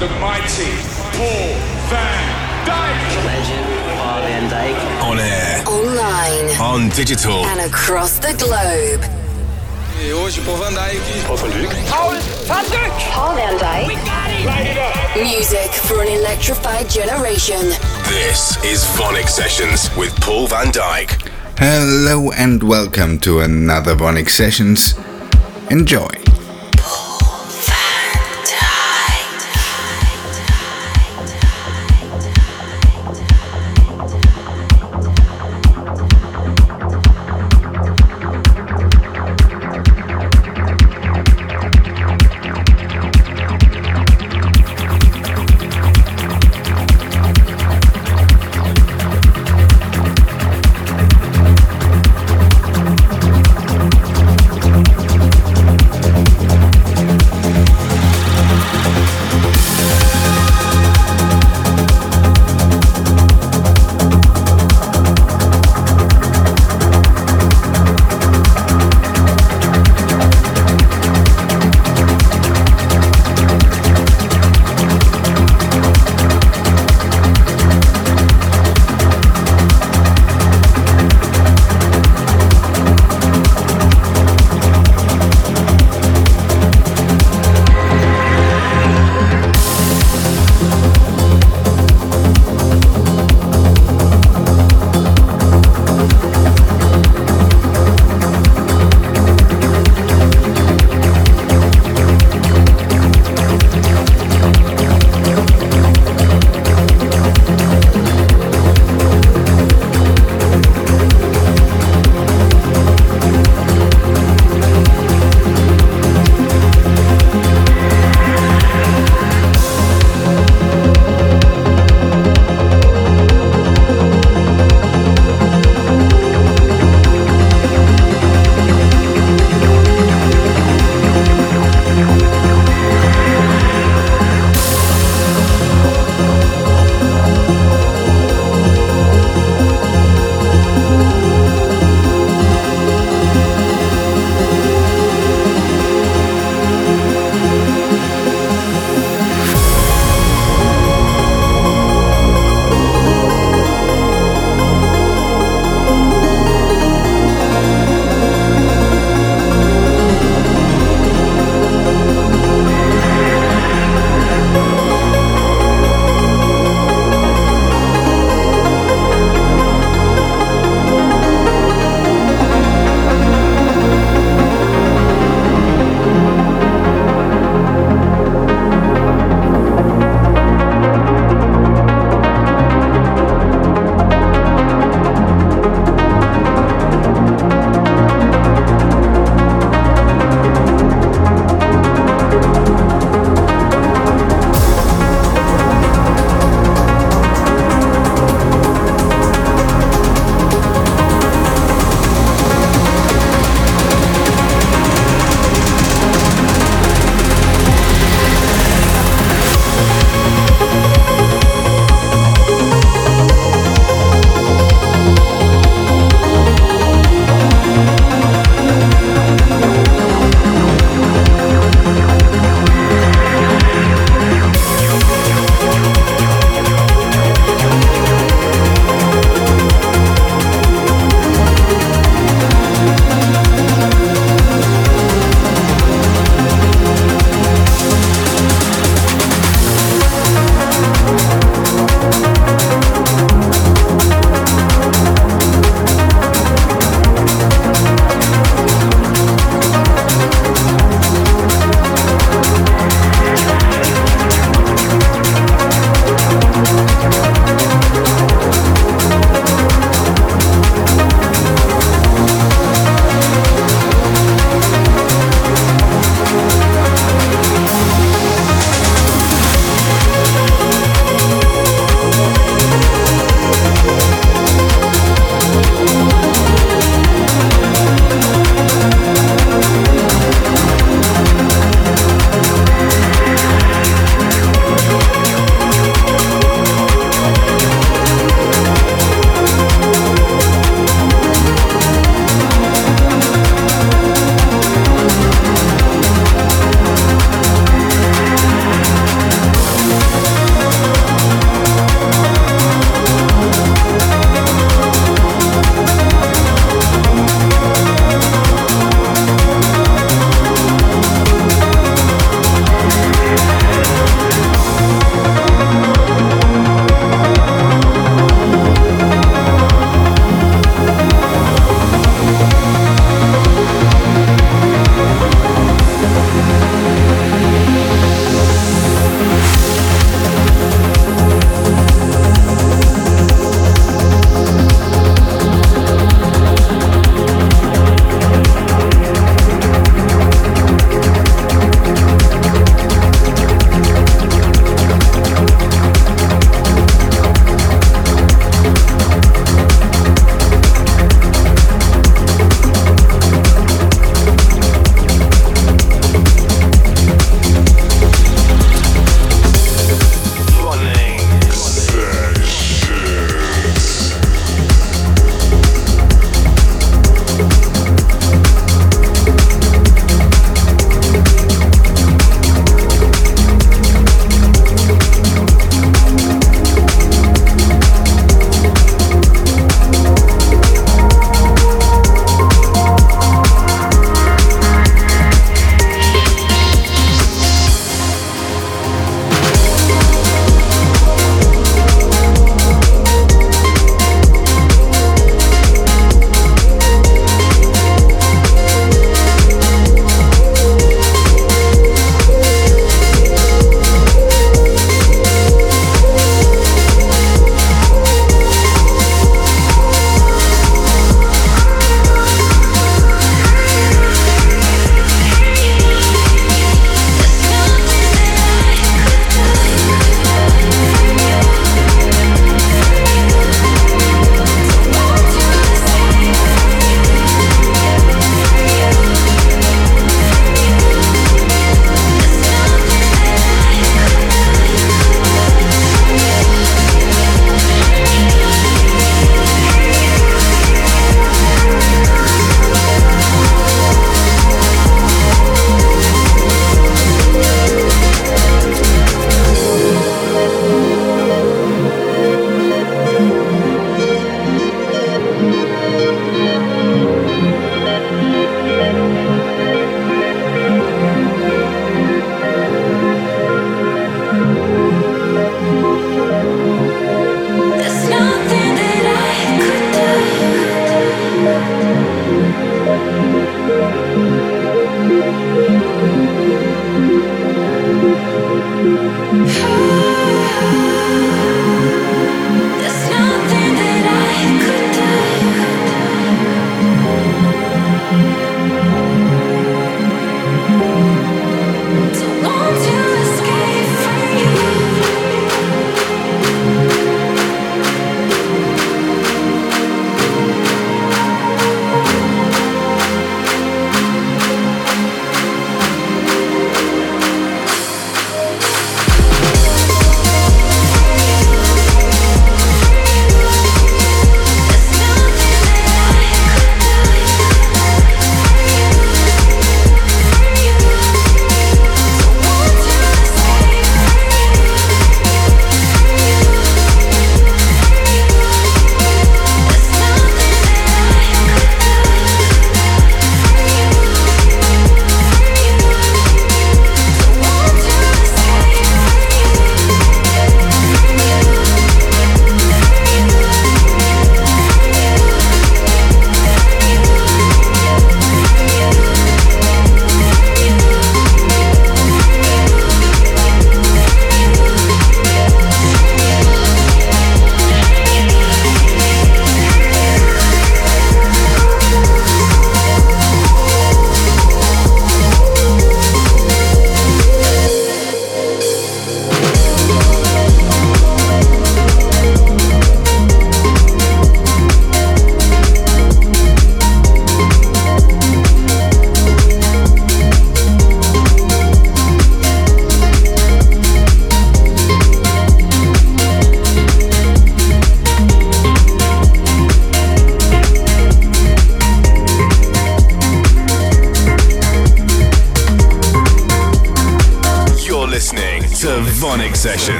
the mighty Paul van Dyk. Legend, Paul van Dyk. On air, Online on digital. and across the globe. E hoje, Paul van Dyk. Paul van Dyk. Music for an electrified generation. This is VONYC Sessions with Paul van Dyk. Hello and welcome to another VONYC Sessions. Enjoy.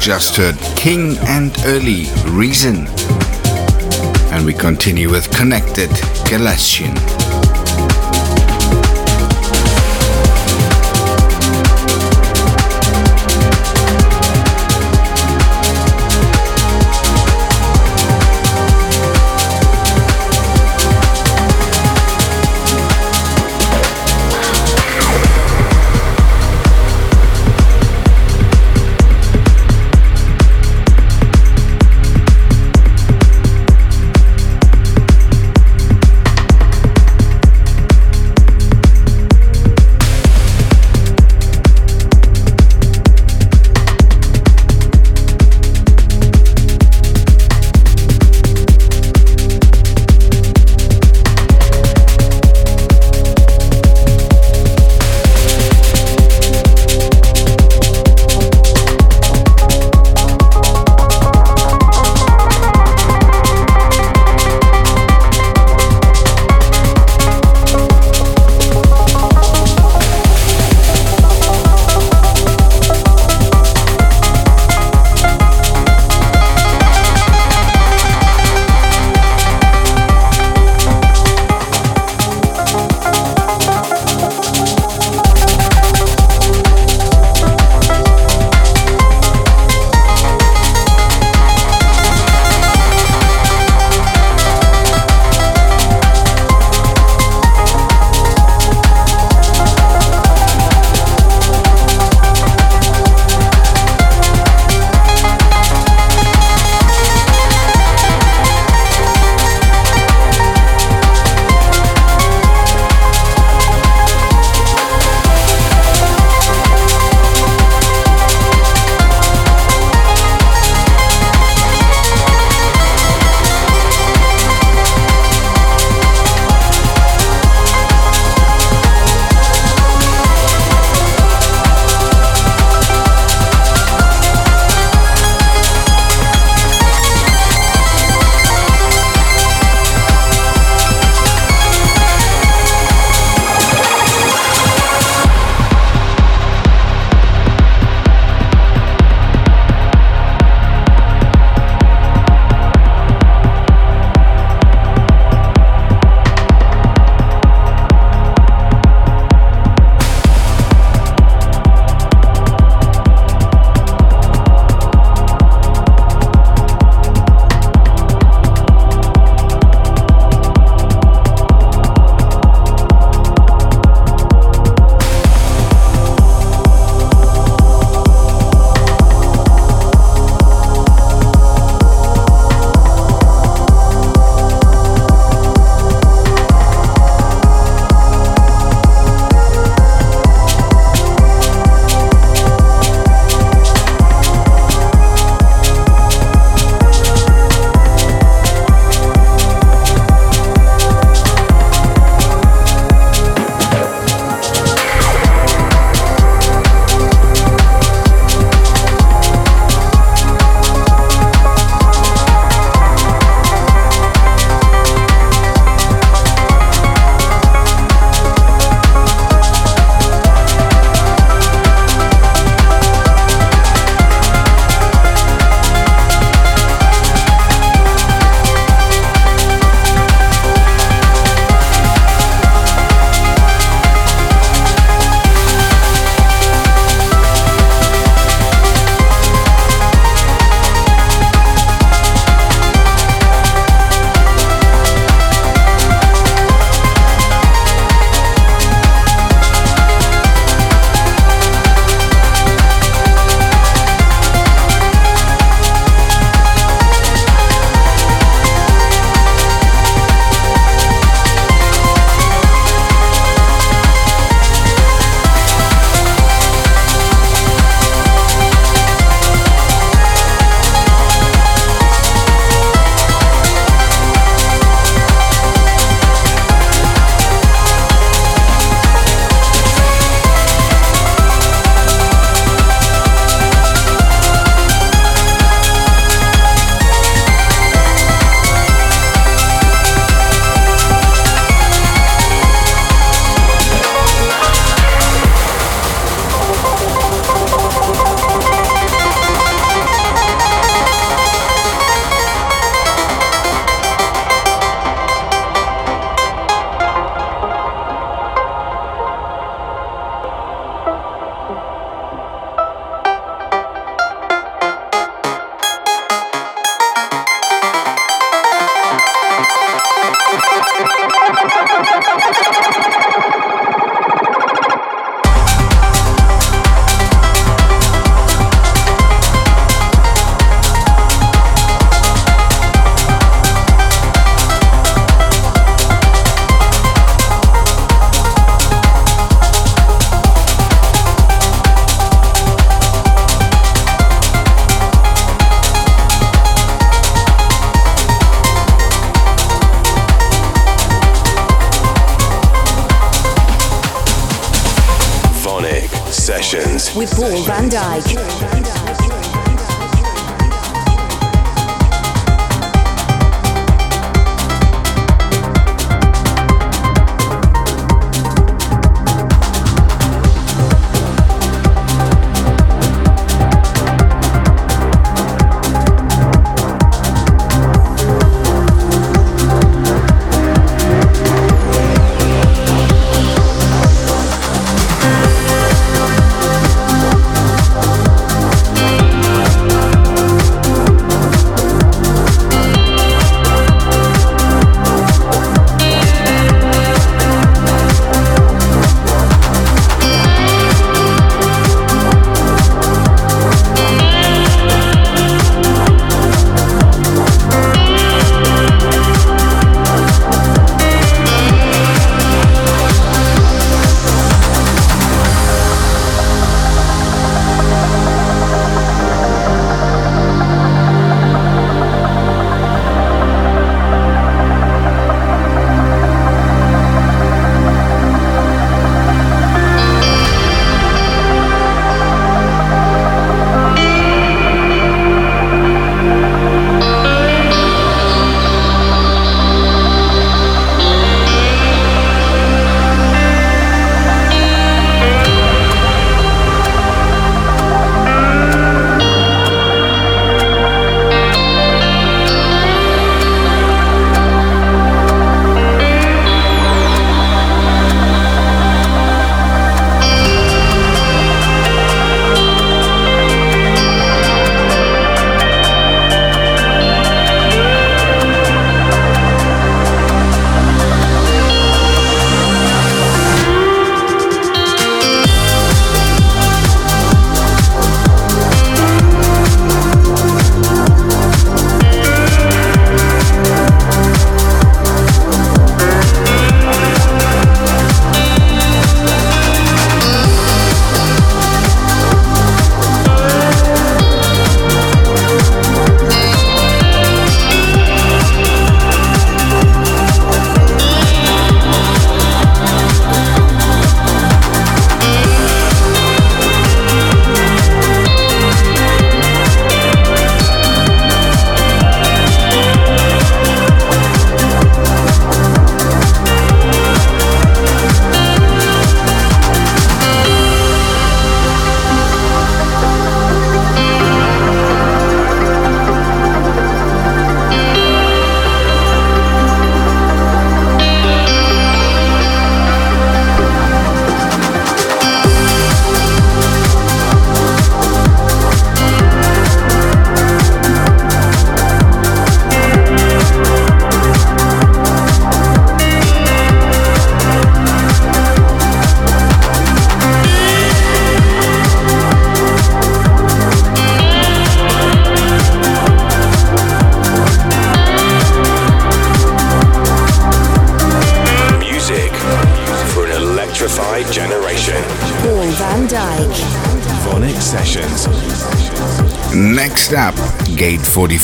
Just heard King and Early Reason. And we continue with Connected Galatian.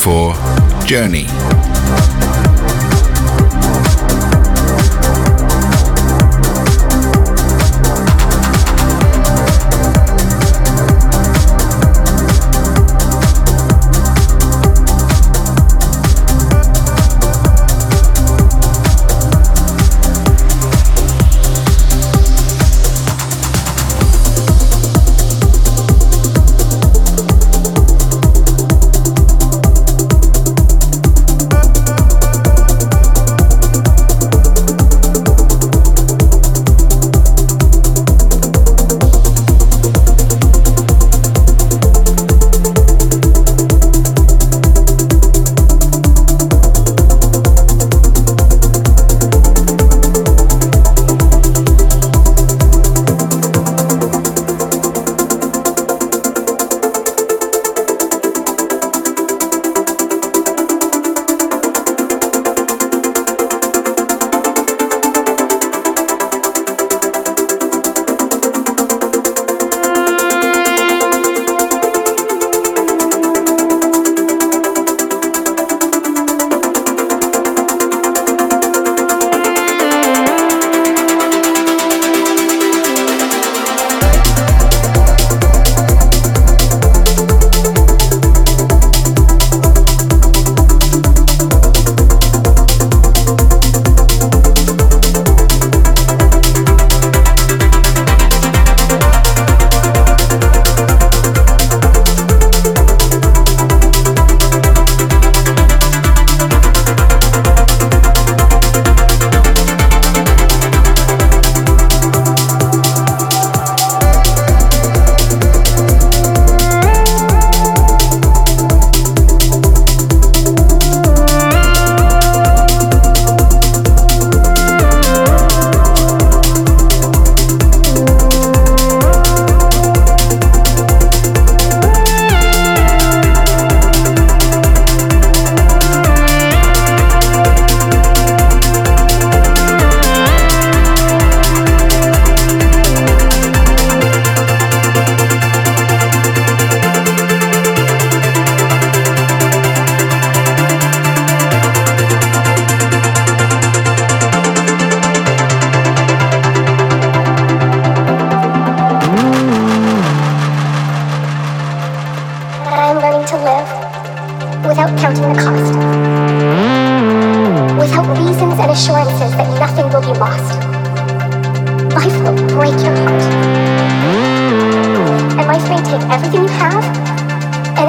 Gate 44 Journey.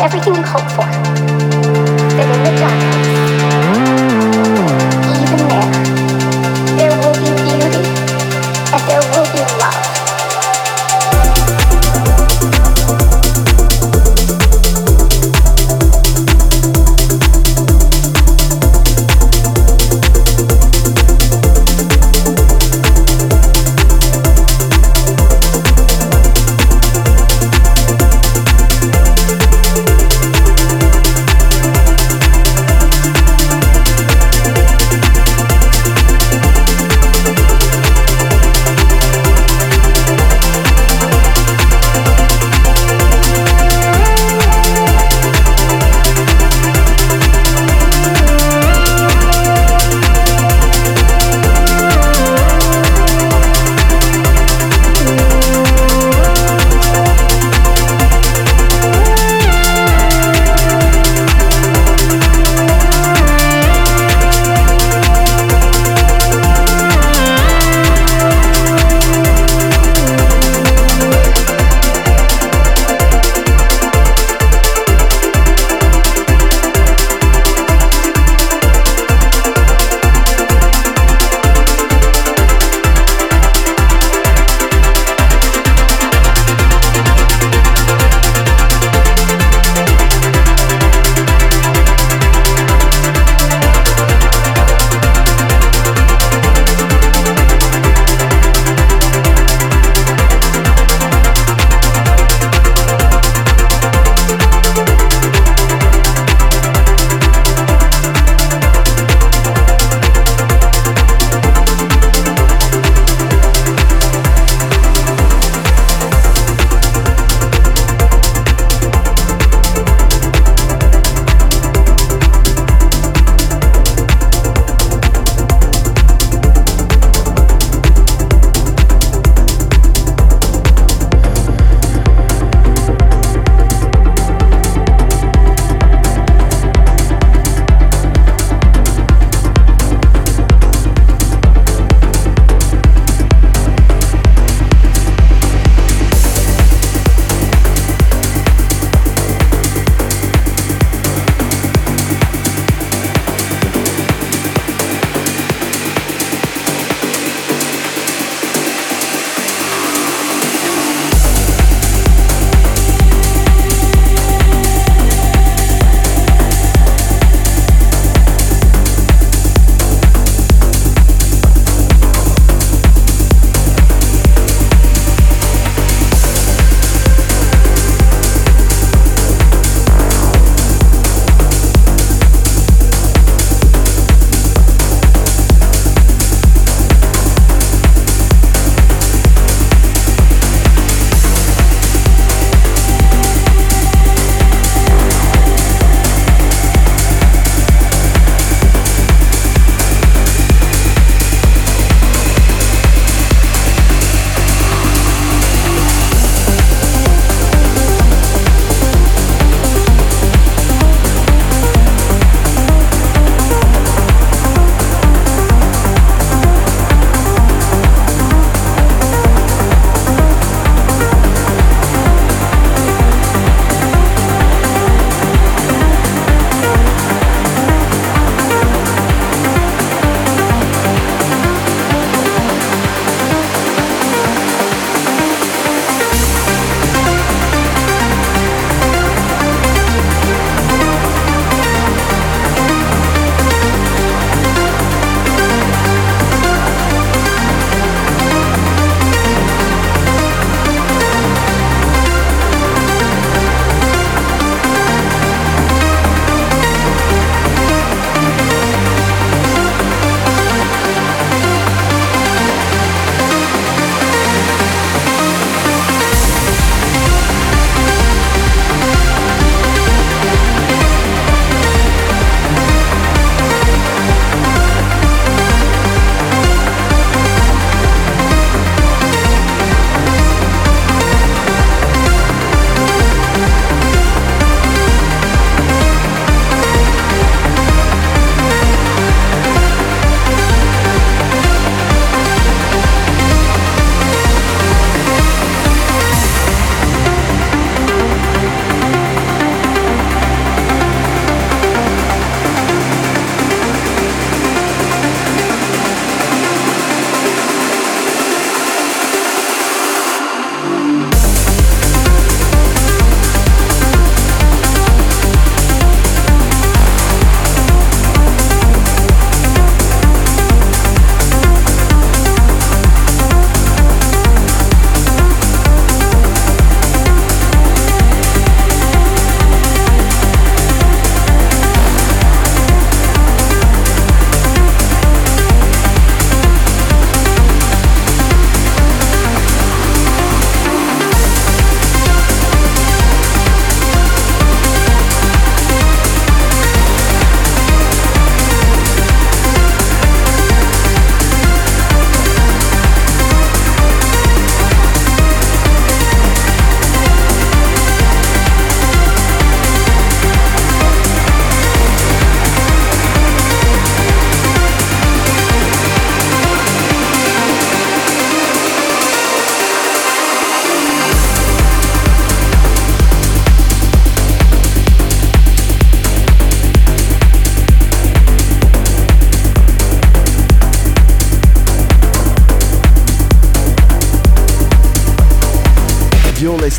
Everything you hope for.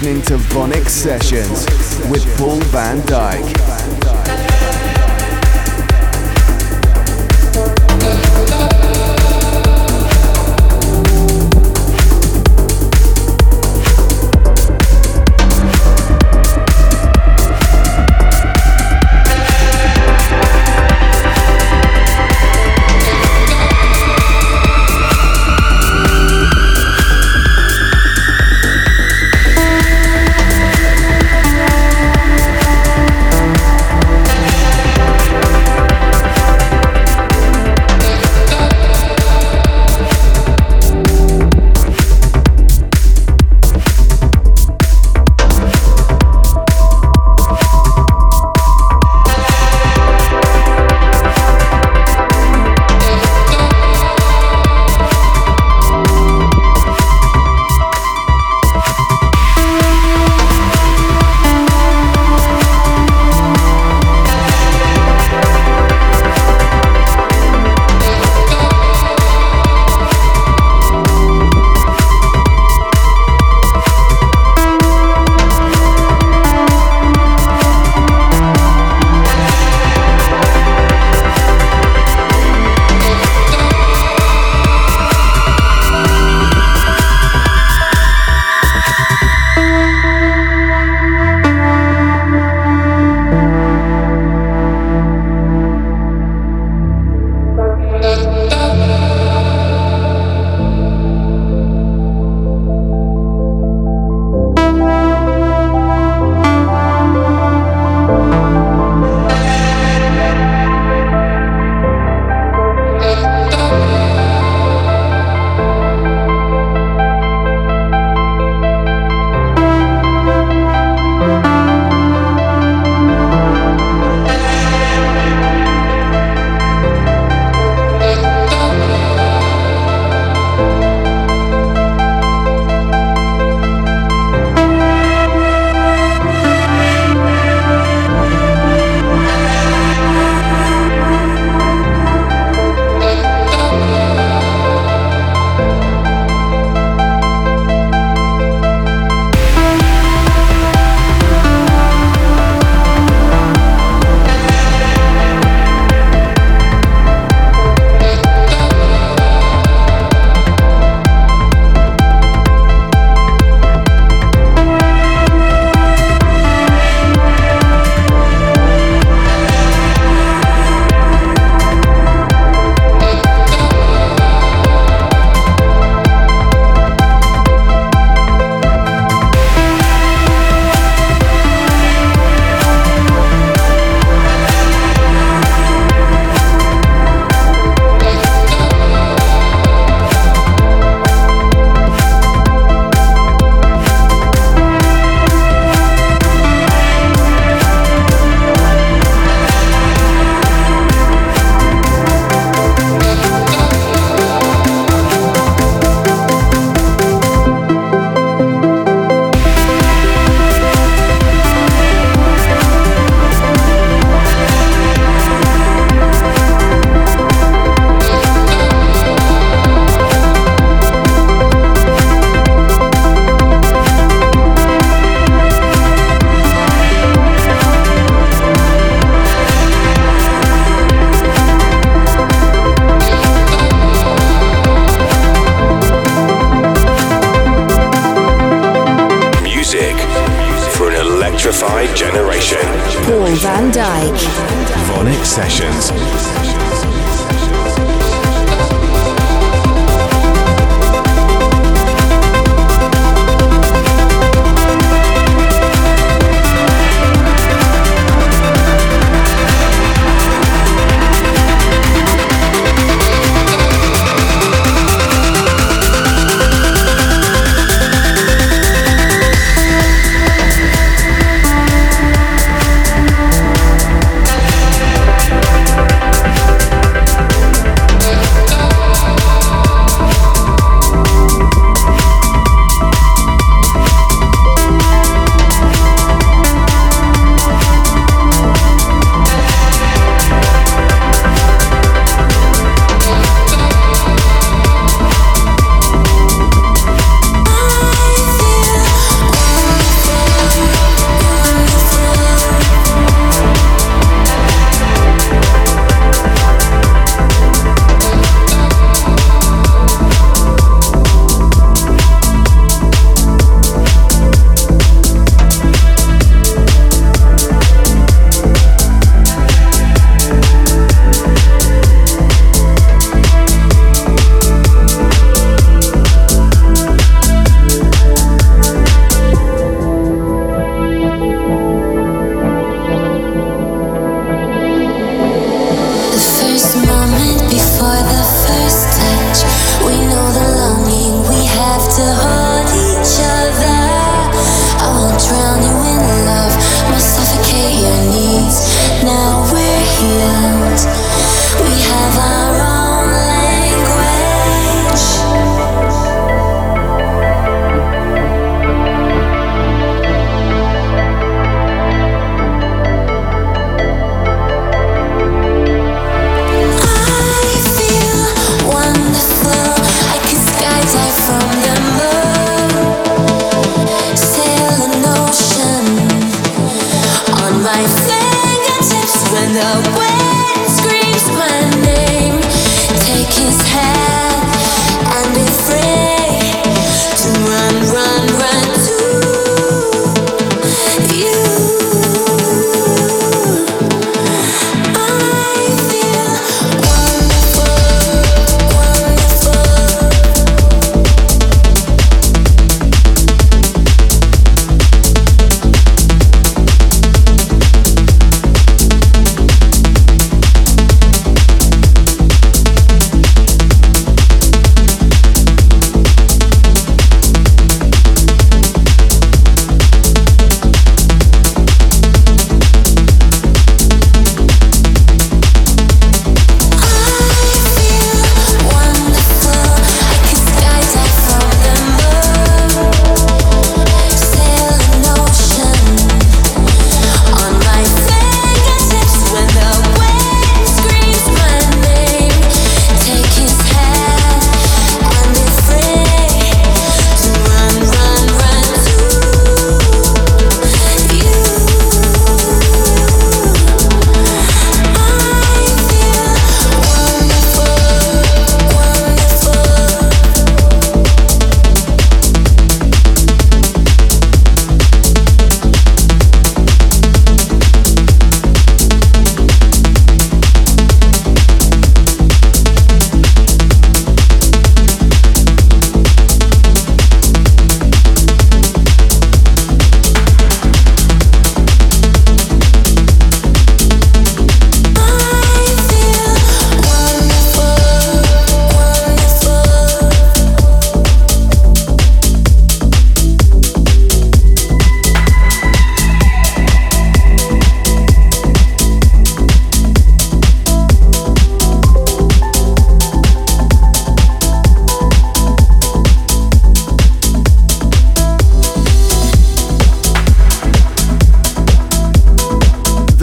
Listening to VONYC Sessions with Paul van Dyk.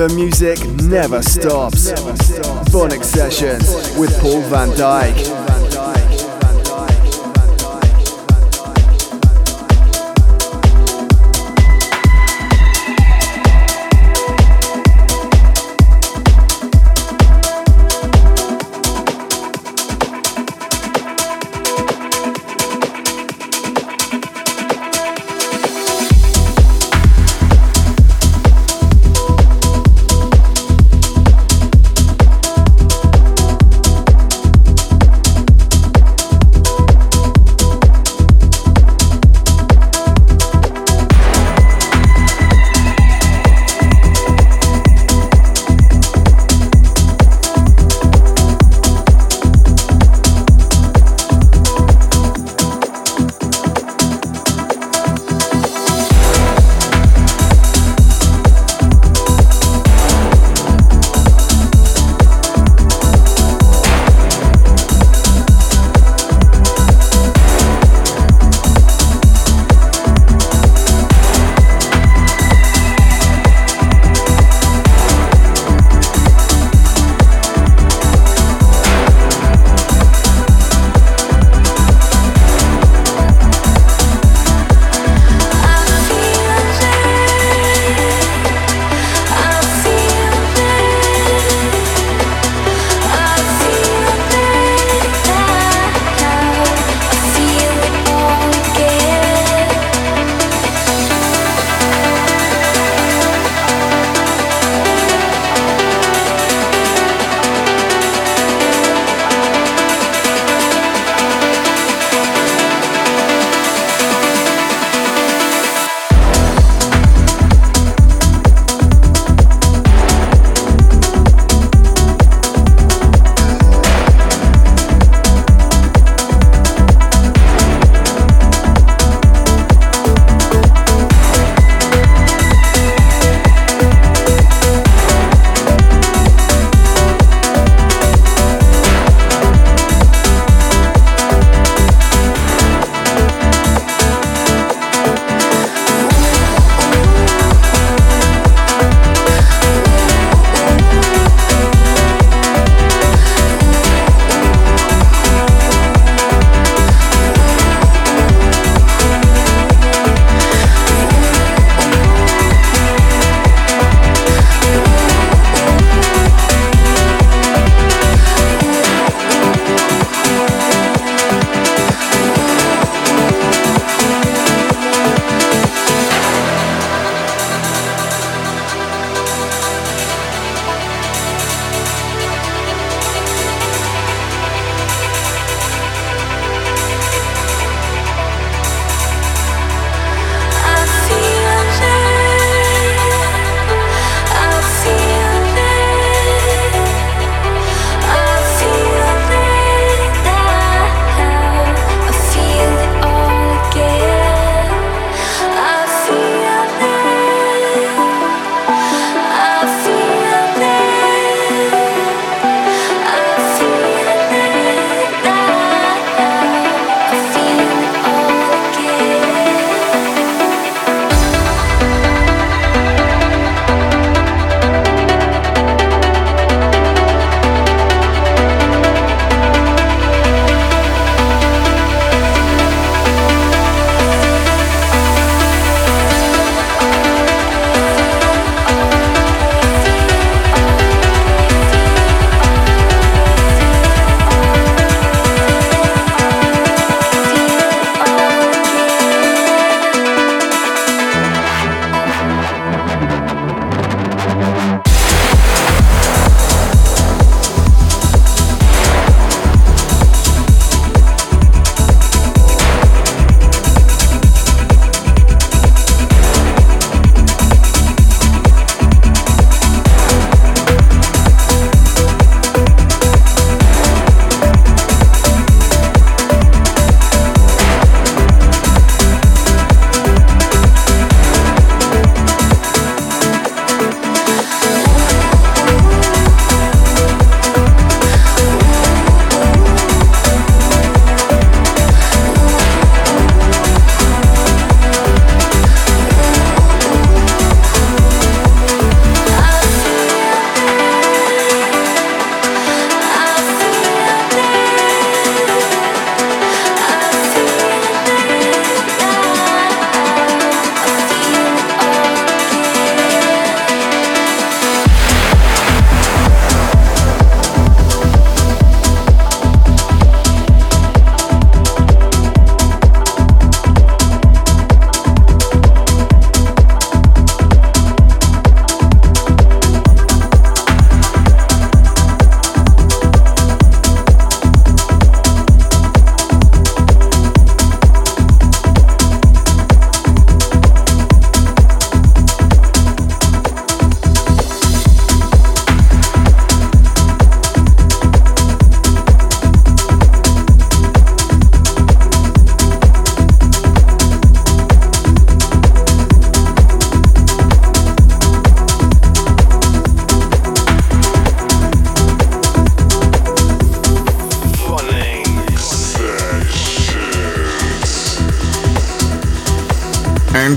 The music never stops. VONYC Sessions with Paul van Dyk.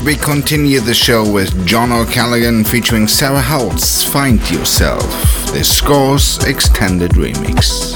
We continue the show with John O'Callaghan featuring Sarah Howells, Find Yourself, the Scores Extended Remix.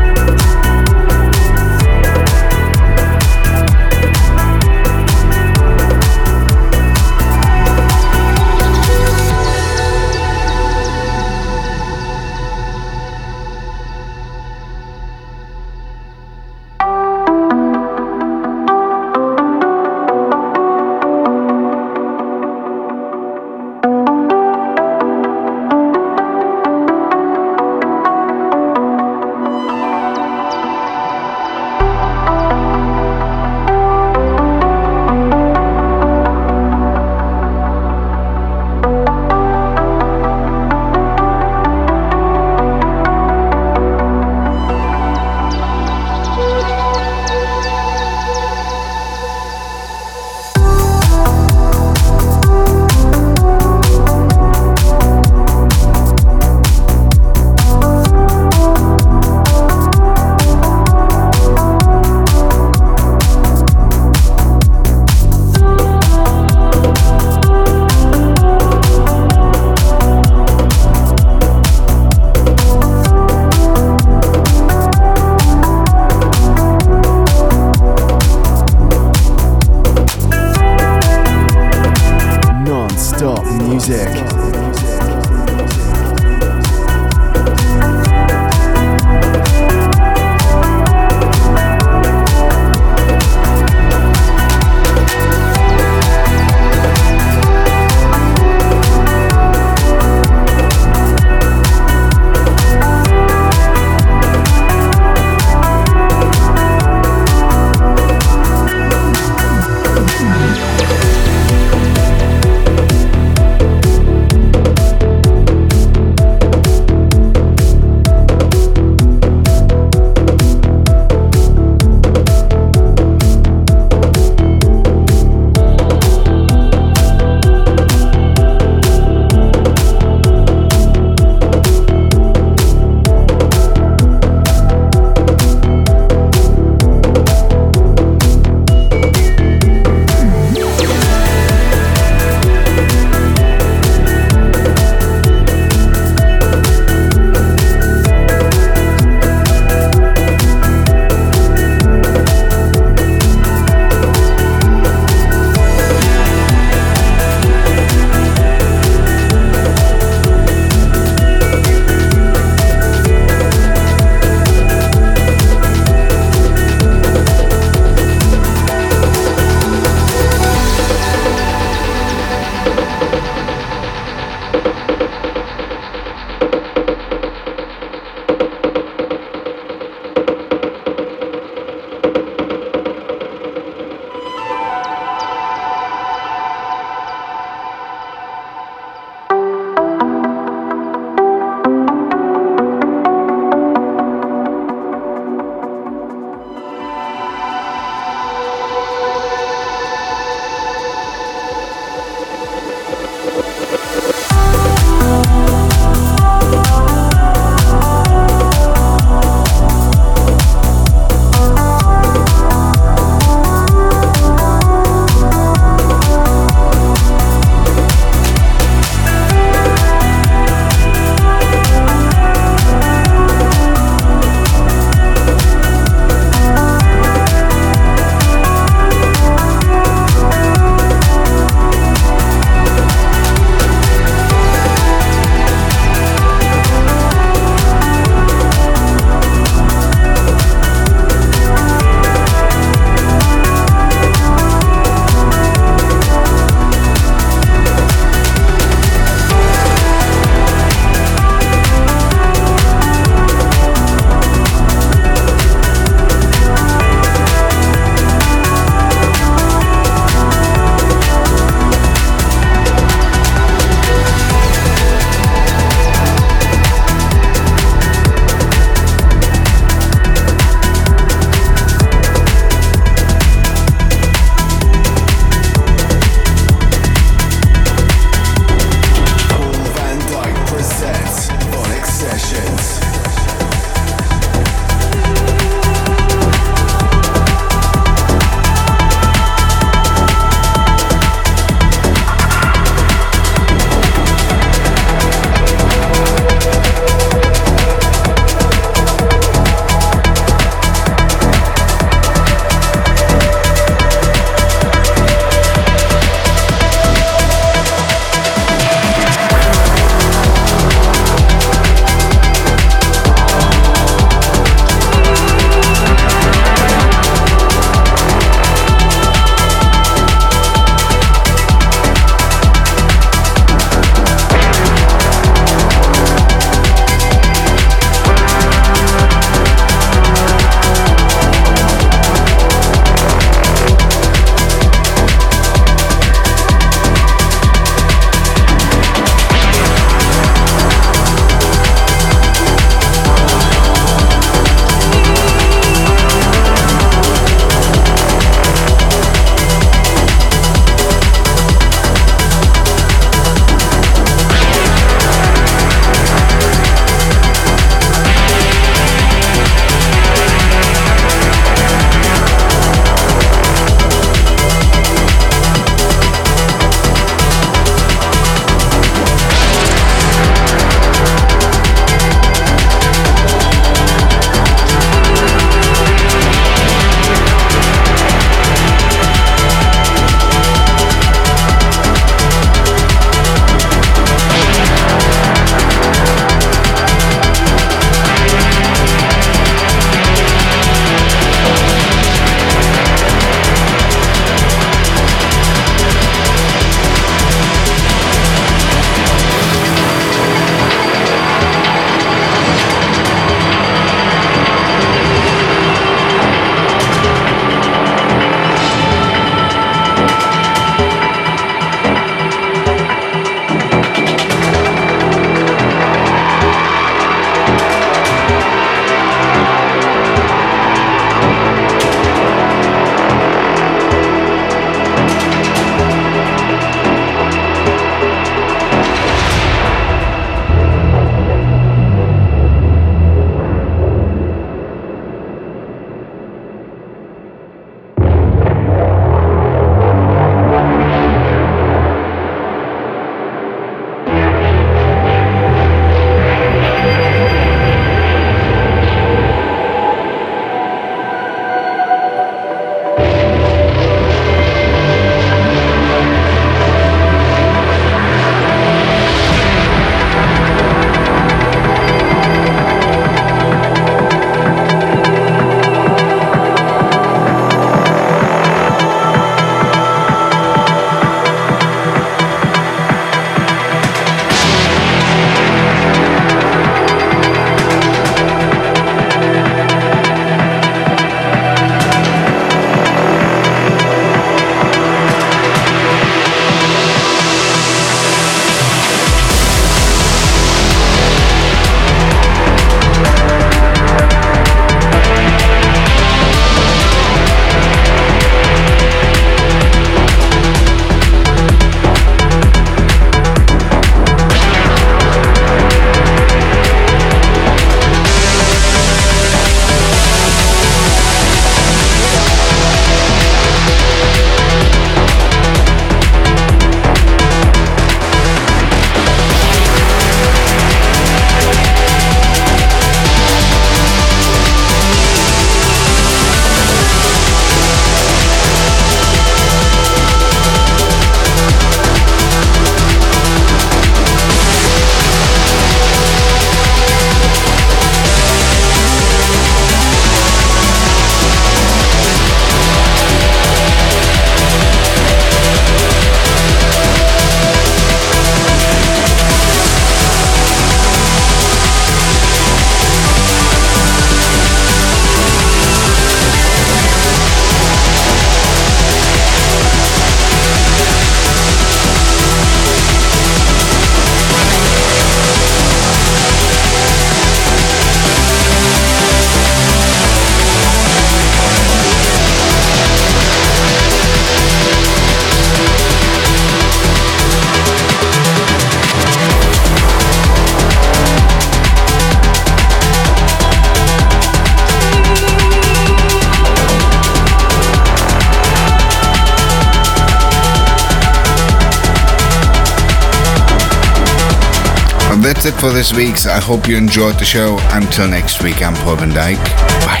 This week's. I hope you enjoyed the show. Until next week, I'm Paul van Dyk. Bye.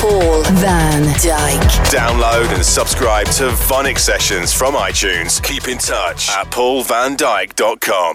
Paul van Dyk. Download and subscribe to VONYC Sessions from iTunes. Keep in touch at paulvandyk.com.